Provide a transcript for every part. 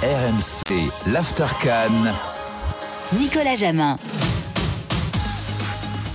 RMC, l'After Cannes. Nicolas Jamin.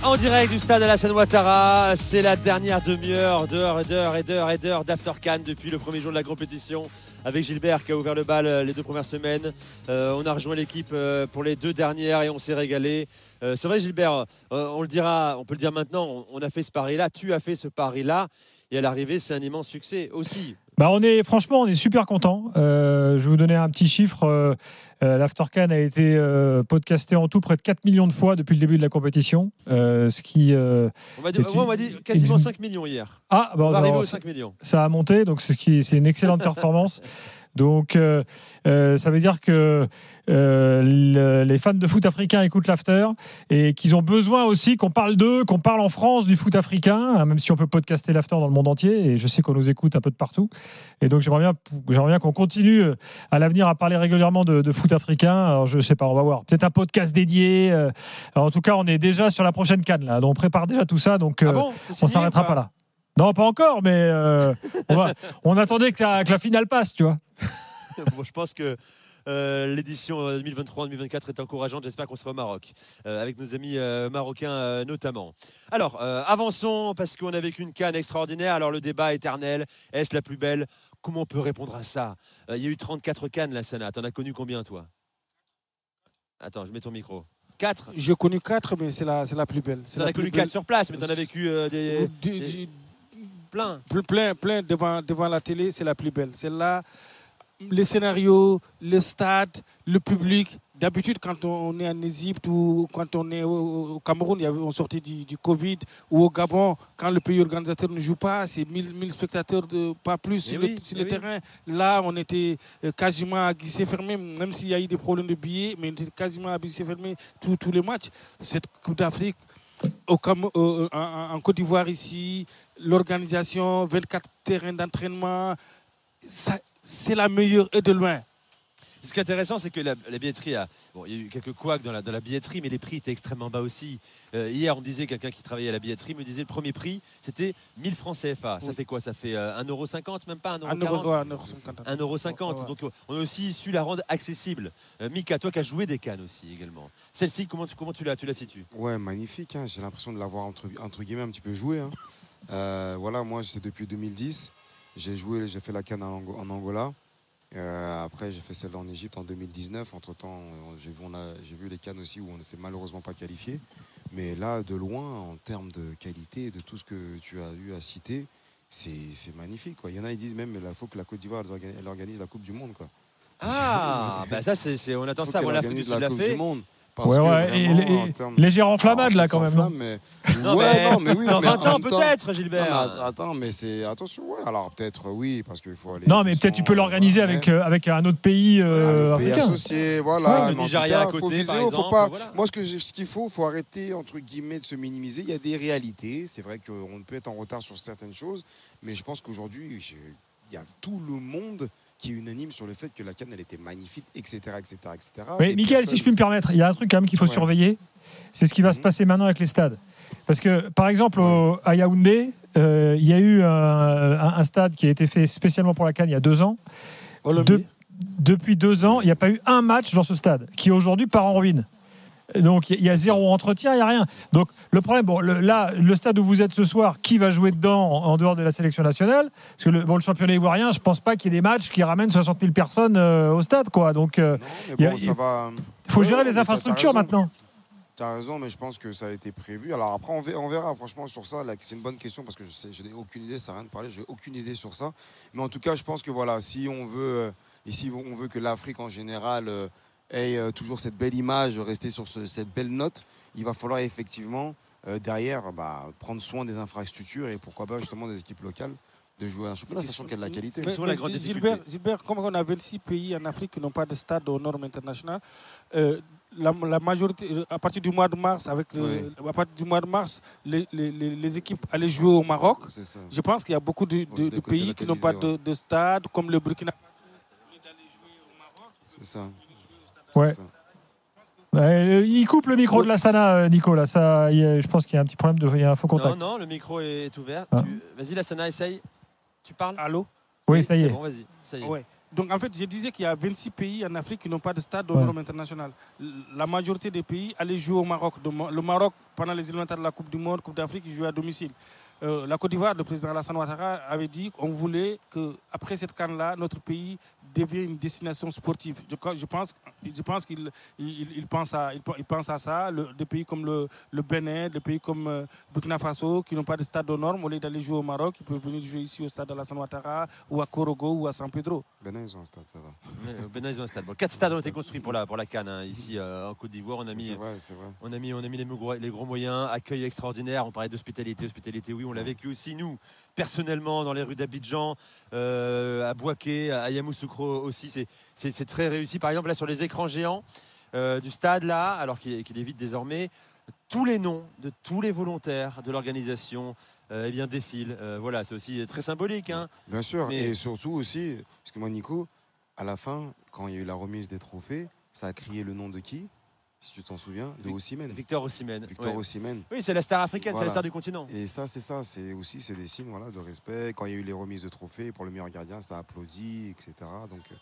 En direct du stade Alassane Ouattara, c'est la dernière demi-heure d'heure et d'heure et d'heure et d'heure d'After Cannes depuis le premier jour de la compétition avec Gilbert qui a ouvert le bal euh, les deux premières semaines. Euh, on a rejoint l'équipe euh, pour les deux dernières et on s'est régalé. Euh, c'est vrai Gilbert, euh, on le dira, on peut le dire maintenant, on, on a fait ce pari-là, tu as fait ce pari-là et à l'arrivée c'est un immense succès aussi. Bah on est franchement on est super content. Euh, je vais vous donner un petit chiffre. Euh, euh, L'Aftercan a été euh, podcasté en tout près de 4 millions de fois depuis le début de la compétition, ce qui On on m'a dit quasiment et- 5 millions hier. ah bah, On va arriver alors, aux ça, 5 millions. ça a monté donc c'est ce qui c'est une excellente performance. Donc euh, euh, ça veut dire que euh, le- les fans de foot africain écoutent l'after et qu'ils ont besoin aussi qu'on parle d'eux, qu'on parle en France du foot africain, hein, même si on peut podcaster l'after dans le monde entier. Et je sais qu'on nous écoute un peu de partout. Et donc j'aimerais bien, j'aimerais bien qu'on continue à l'avenir à parler régulièrement de, de foot africain. Alors je sais pas, on va voir. Peut-être un podcast dédié. alors, en tout cas, on est déjà sur la prochaine canne là. Donc on prépare déjà tout ça. Donc Ah bon? On s'arrêtera pas là. Non, pas encore, mais euh, on, va- on attendait que, ça- que la finale passe, tu vois. Bon, je pense que euh, l'édition euh, 2023-2024 est encourageante. J'espère qu'on sera au Maroc, euh, avec nos amis euh, marocains euh, notamment. Alors, euh, avançons, parce qu'on a vécu une canne extraordinaire. Alors, le débat éternel, est-ce la plus belle? Comment on peut répondre à ça? Euh, Il y a eu 34 cannes, la Sana. T'en as connu combien, toi? Attends, je mets ton micro. 4 J'ai connu quatre, mais c'est la, c'est la plus belle. C'est T'en la as connu plus 4 sur place, mais t'en as vécu euh, des, plein. ple- plein, plein devant, devant la télé, c'est la plus belle. C'est là, les scénarios, le stade, le public. D'habitude, quand on est en Égypte ou quand on est au, Cameroun, on sortait du, du Covid, ou au Gabon, quand le pays organisateur ne joue pas, c'est 1000, 1000 spectateurs, de, pas plus sur, oui, le, sur le oui. terrain. Là, on était euh, quasiment à guichet fermé, même s'il y a eu des problèmes de billets, mais on était quasiment à guichet fermé tous tous les matchs. Cette Coupe d'Afrique, au Cam- euh, en, en Côte d'Ivoire ici, l'organisation, 24 terrains d'entraînement, ça- c'est la meilleure et de loin. Ce qui est intéressant, c'est que la, la billetterie a. Bon, il y a eu quelques couacs dans la, dans la billetterie, mais les prix étaient extrêmement bas aussi. Euh, hier, on disait, quelqu'un qui travaillait à la billetterie me disait le premier prix, c'était 1000 francs CFA. Ça fait quoi? Ça fait euh, 1,50€, même pas? 1,40€. Un euro, ouais, un euro cinquante. 1,50€. Ouais, ouais. Donc, euh, on a aussi su la rendre accessible. Euh, Mika, toi qui as joué des cannes aussi également. Celle-ci, comment tu, comment tu la, tu la situes? Ouais, magnifique. hein. J'ai l'impression de l'avoir entre, entre guillemets un petit peu joué. hein. Euh, voilà, moi c'est depuis 2010. J'ai joué, j'ai fait la canne en, Ango- en Angola. Euh, après, j'ai fait celle en Égypte en 2019. Entre temps, j'ai vu, les cannes aussi où on ne s'est malheureusement pas qualifié. Mais là, de loin, en termes de qualité, de tout ce que tu as eu à citer, c'est magnifique. Quoi. Il y en a, ils disent même qu'il faut que la Côte d'Ivoire elle organise, la Coupe du Monde. Quoi. Ah, bah ça, c'est, on attend ça. organise Sud l'a Coupe du Monde. Parce Ouais, que ouais, et vraiment, les- en termes- Légère enflammade là quand même. s'enflamme, non mais... Non, ouais, mais- non, mais oui. Dans mais en 20 ans, peut-être, Non, Gilbert. mais attends, mais c'est attention, ouais. Alors peut-être oui, parce qu'il faut aller. Non, mais peut-être tu peux l'organiser euh, avec, euh, avec un autre pays un euh, autre pays associé, voilà. Ouais, le Nigeria à côté, viser, par faut exemple, pas- voilà. Moi, ce que j'ai- ce qu'il faut, faut arrêter entre guillemets de se minimiser. Il y a des réalités. C'est vrai qu'on peut être en retard sur certaines choses, mais je pense qu'aujourd'hui, il y a tout le monde qui est unanime sur le fait que la canne, elle était magnifique, etc., etc., etc. Mais Et Michael, si je puis me permettre, il y a un truc quand même qu'il faut Ouais. surveiller. C'est ce qui va se Mhm. passer maintenant avec les stades. Parce que, par exemple, au- à Yaoundé, euh, il y a eu un, un- un stade qui a été fait spécialement pour la Cannes il y a deux ans. De- depuis deux ans, il n'y a pas eu un match dans ce stade, qui aujourd'hui part en ruine. Donc il y a zéro entretien, il n'y a rien. Donc le problème, bon, le- là, le stade où vous êtes ce soir, qui va jouer dedans en, en dehors de la sélection nationale? Parce que le, bon, le championnat ivoirien, je pense pas qu'il y ait des matchs qui ramènent 60 000 personnes euh, au stade, quoi. Donc mais il bon, va. faut Ouais, gérer ouais, les infrastructures maintenant. Tu as raison, mais je pense que ça a été prévu. Alors après, on verra, franchement sur ça. C'est une bonne question parce que je sais, je n'ai aucune idée, ça n'a rien de parler, j'ai aucune idée sur ça. Mais en tout cas, je pense que voilà, si on veut, euh, et si on veut que l'Afrique en général ait euh, toujours cette belle image, rester sur ce- cette belle note, il va falloir effectivement euh, derrière bah, prendre soin des infrastructures et pourquoi pas justement des équipes locales de jouer un championnat, sachant qu'il y a de la qualité. La grande Gilbert, comme on a 26 pays en Afrique qui n'ont pas de stade aux normes internationales, euh, la, la majorité, à partir du mois de mars, avec le- à partir du mois de mars, les, les- les- les équipes allaient jouer au Maroc. Je pense qu'il y a beaucoup de, pays qui n'ont pas de, stade, comme le Burkina Faso, jouer au Maroc, C'est ça. Ouais. Ouais, il coupe le micro de la Sana, euh, Nico. Là, ça, il je pense qu'il y a un petit problème de, il y a un faux Non, contact. non, le micro est ouvert. Ah. Tu- Vas-y, la Sana, essaye. Tu parles Allô Oui, ça y c'est est. bon, vas-y. Ça y est. Ouais. Donc en fait, je disais qu'il y a 26 pays en Afrique qui n'ont pas de stade aux Ouais. normes internationales. L- La majorité des pays allaient jouer au Maroc. De Le Maroc, pendant les élémentaires de la Coupe du Monde, Coupe d'Afrique, il jouait à domicile. Euh, la Côte d'Ivoire, le président Alassane Ouattara avait dit qu'on voulait que après cette canne-là, notre pays devienne une destination sportive. Je, pense, je pense qu'il il, il pense à, il, pense à ça. Le- des pays comme le, le Bénin, des pays comme euh, Burkina Faso, qui n'ont pas de stade aux normes, au lieu d'aller jouer au Maroc, ils peuvent venir jouer ici au stade Alassane Ouattara ou à Korogo ou à San Pedro. Benin, ils ont un stade, ça va. Mais, euh, Benin, ils ont un stade. Bon, quatre stades ont été construits pour la, pour la Cannes. hein. Ici, euh, en Côte d'Ivoire, on a mis vrai. On a mis, on a mis les, gros, les gros moyens, accueil extraordinaire. On parlait d'hospitalité, hospitalité, oui, on l'a vécu aussi, nous, personnellement, dans les rues d'Abidjan, euh, à Boaké, à Yamoussoukro aussi. C'est- très réussi. Par exemple, là, sur les écrans géants euh, du stade, là, alors qu'il est, qu'il est vide désormais, tous les noms de tous les volontaires de l'organisation euh, eh bien, défilent. Voilà, c'est aussi très symbolique. hein. Bien sûr, Mais- et surtout aussi, parce que moi, Nico, à la fin, quand il y a eu la remise des trophées, ça a crié le nom de qui? Si tu t'en souviens, de Osimhen. Victor Osimhen. Victor ouais. Osimhen. Oui, c'est la star africaine, c'est la star du continent. Et ça, c'est ça, c'est aussi c'est des signes voilà, de respect. Quand il y a eu les remises de trophées pour le meilleur gardien, ça a applaudi, etc. Donc euh,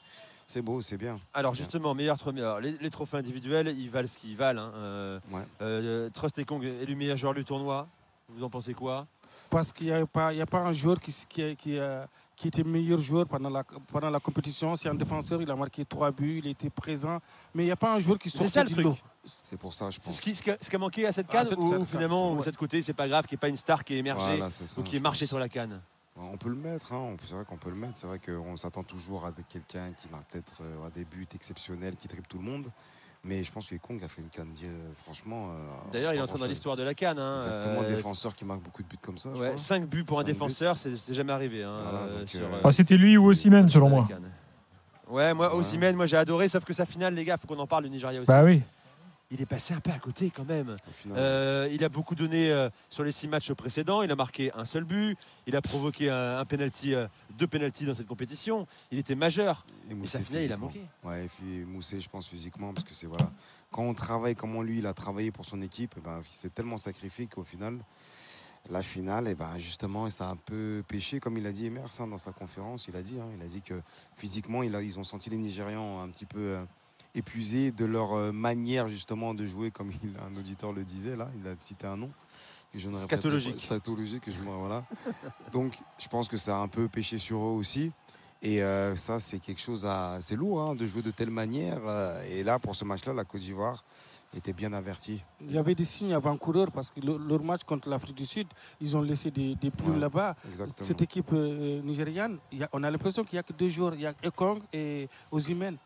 c'est beau, c'est bien. Alors justement, meilleur trophée. alors, les, les trophées individuels, ils valent ce qu'ils valent. hein. Euh, Ouais. euh, Trust et Kong élu meilleur joueur du tournoi. Vous en pensez quoi? Parce qu'il n'y a, pas- il y a pas un joueur qui, qui, qui était meilleur joueur pendant la, pendant la compétition. C'est un défenseur, il a marqué trois buts, il était présent. Mais il n'y a pas un joueur qui C'est sortait ça le du truc. lot. C'est pour ça, je pense. ce qui, ce qui a- ce qui a manqué à cette Ah, canne cette- ou, cette ou canne, finalement, cette côté, c'est pas grave, qu'il n'y ait pas une star qui est émergée Voilà, c'est ça, ou qui est marché sur la canne On peut le mettre, hein, c'est vrai qu'on peut le mettre. C'est vrai qu'on s'attend toujours à quelqu'un qui marque peut-être euh, à des buts exceptionnels, qui triple tout le monde. Mais je pense que Kong a fait une canne, euh, franchement. euh, D'ailleurs, il est entré dans l'histoire de la canne. hein. Exactement, Euh, défenseur qui marque beaucoup de buts comme ça. ouais, crois. 5 buts pour un défenseur, c'est jamais arrivé. hein, Voilà, euh, euh, euh, Ah, C'était lui ou sur selon moi. Ouais, moi, Ouais. Osimhen, moi j'ai adoré, sauf que sa finale, les gars, faut qu'on en parle, le Nigeria aussi. Bah oui. Il est passé un peu à côté quand même. Euh, il a beaucoup donné euh, sur les six matchs précédents. Il a marqué un seul but. Il a provoqué un, un penalty, euh, deux pénalties dans cette compétition. Il était majeur. et Moussé sa finale, il a manqué. Ouais, et puis Moussé, je pense physiquement, parce que c'est voilà. Quand on travaille comme lui, il a travaillé pour son équipe, eh ben, il s'est tellement sacrifié qu'au final, la finale, et ben, justement, ça a un peu péché, comme il a dit Emers hein, dans sa conférence. Il a dit, hein, il a dit que physiquement, il a, ils ont senti les Nigérians un petit peu épuisés de leur euh, manière justement de jouer, comme il, un auditeur le disait là. Il a cité un nom. Que je ne répèterai pas. Scatologique. Scatologique, que je me- voilà. Donc, je pense que ça a un peu péché sur eux aussi. Et euh, ça, c'est quelque chose à. C'est lourd hein, de jouer de telle manière. euh, et là, pour ce match-là, la Côte d'Ivoire était bien avertie. Il y avait des signes avant-coureurs parce que le- leur match contre l'Afrique du Sud, ils ont laissé des, des plumes Ouais. là-bas. Exactement. Cette équipe euh, nigériane, il y a- on a l'impression qu'il n'y a que deux joueurs. Il y a Ekong et Ozymen.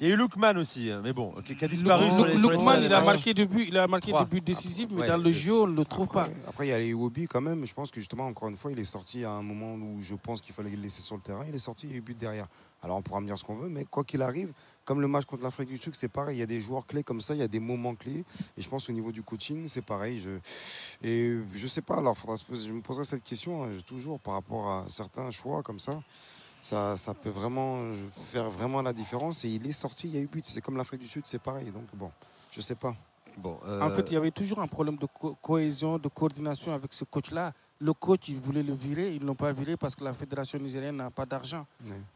Il y a eu Lookman aussi, hein, mais bon, qui qui a disparu Luk- sur les, sur les Lukman, trois il a marqué deux buts, il a marqué Trois. des buts décisifs, mais Ouais. dans le jeu, on ne le trouve pas. Après, il y a les Iwobi quand même. Je pense que justement, encore une fois, il est sorti à un moment où je pense qu'il fallait le laisser sur le terrain. Il est sorti, il y a eu but derrière. Alors on pourra me dire ce qu'on veut, mais quoi qu'il arrive, comme le match contre l'Afrique du Sud, c'est pareil. Il y a des joueurs clés comme ça, il y a des moments clés. Et je pense au niveau du coaching, c'est pareil. Je... Et je sais pas, alors faudra se poser- je me poserai cette question hein, toujours par rapport à certains choix comme ça. Ça, ça peut vraiment euh, faire vraiment la différence. Et il est sorti, il y a eu but. C'est comme l'Afrique du Sud, c'est pareil. Donc bon, je sais pas. Bon, En euh, fait, il y avait toujours un problème de co- cohésion, de coordination avec ce coach-là. Le coach, il voulait le virer, ils ne l'ont pas viré parce que la fédération nigérienne n'a pas d'argent.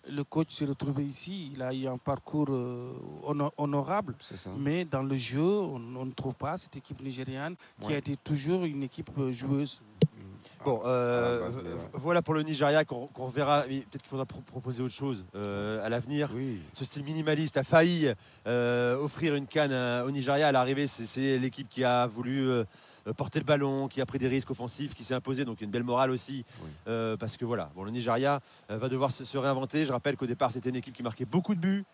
Le coach s'est retrouvé ici, il a eu un parcours euh, hono- honorable, mais dans le jeu, on, on ne trouve pas cette équipe nigériane qui Ouais. a été toujours une équipe euh, joueuse. Bon, À euh, la base, mais ouais. voilà pour le Nigeria qu'on reverra. mais Peut-être qu'il faudra pro- proposer autre chose euh, à l'avenir. Oui. Ce style minimaliste a failli euh, offrir une canne au Nigeria. À l'arrivée, c'est- l'équipe qui a voulu porter le ballon, qui a pris des risques offensifs, qui s'est imposée. Donc une belle morale aussi. Oui. Euh, parce que voilà, bon, le Nigeria euh, va devoir se, se réinventer. Je rappelle qu'au départ, c'était une équipe qui marquait beaucoup de buts.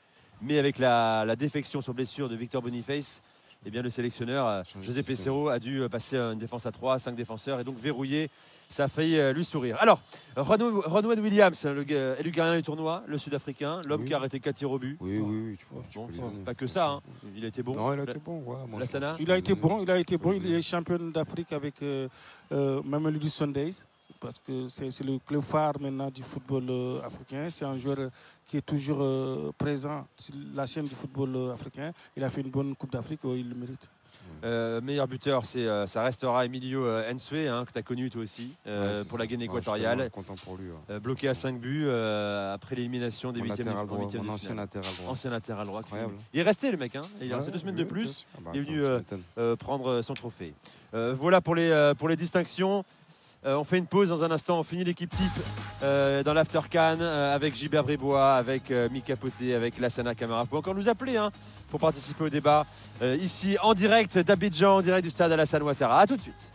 Mais avec la, la défection sur blessure de Victor Boniface, eh bien, le sélectionneur euh, José. Pesero a dû euh, passer à une défense à 3, 5 défenseurs et donc verrouiller. Ça a failli euh, lui sourire. Alors, Ron- Ronwen Williams, le élu gardien du tournoi, le Sud-Africain, l'homme Oui. qui a arrêté 4 tirs au but. Oui, oui, oui. Tu vois, tu Bon, peux les donner. pas que ça, hein. il a été bon. Non, il a été bon. Ouais, moi, la je- Sana Il a été bon, il a été bon. Il est champion d'Afrique avec euh, euh, Sundays parce que c'est le club phare maintenant du football euh, africain. C'est un joueur euh, qui est toujours euh, présent sur la chaîne du football euh, africain. Il a fait une bonne Coupe d'Afrique, il le mérite. Euh, meilleur buteur, c'est, euh, ça restera Emilio euh, Ensue, hein, que tu as connu toi aussi, euh, Ouais, pour ça. la Guinée suis équatoriale. content pour lui. ouais. Euh, bloqué à 5 buts euh, après l'élimination des Mon huitièmes latéral en droit, ancien latéral droit. Ancien latéral droit. Incroyable. Il est resté le mec, hein, il est Ouais, resté deux semaines oui, de plus. Ah bah, il est venu, euh, euh, prendre son trophée. Euh, voilà pour les, euh, pour les distinctions. Euh, on fait une pause dans un instant. On finit l'équipe type euh, dans l'After Can euh, avec Gilbert Brébois, avec Mika Poté, avec Lassana Camara. Vous pouvez encore nous appeler hein, pour participer au débat ici en direct d'Abidjan, en direct du stade Alassane Ouattara. A tout de suite.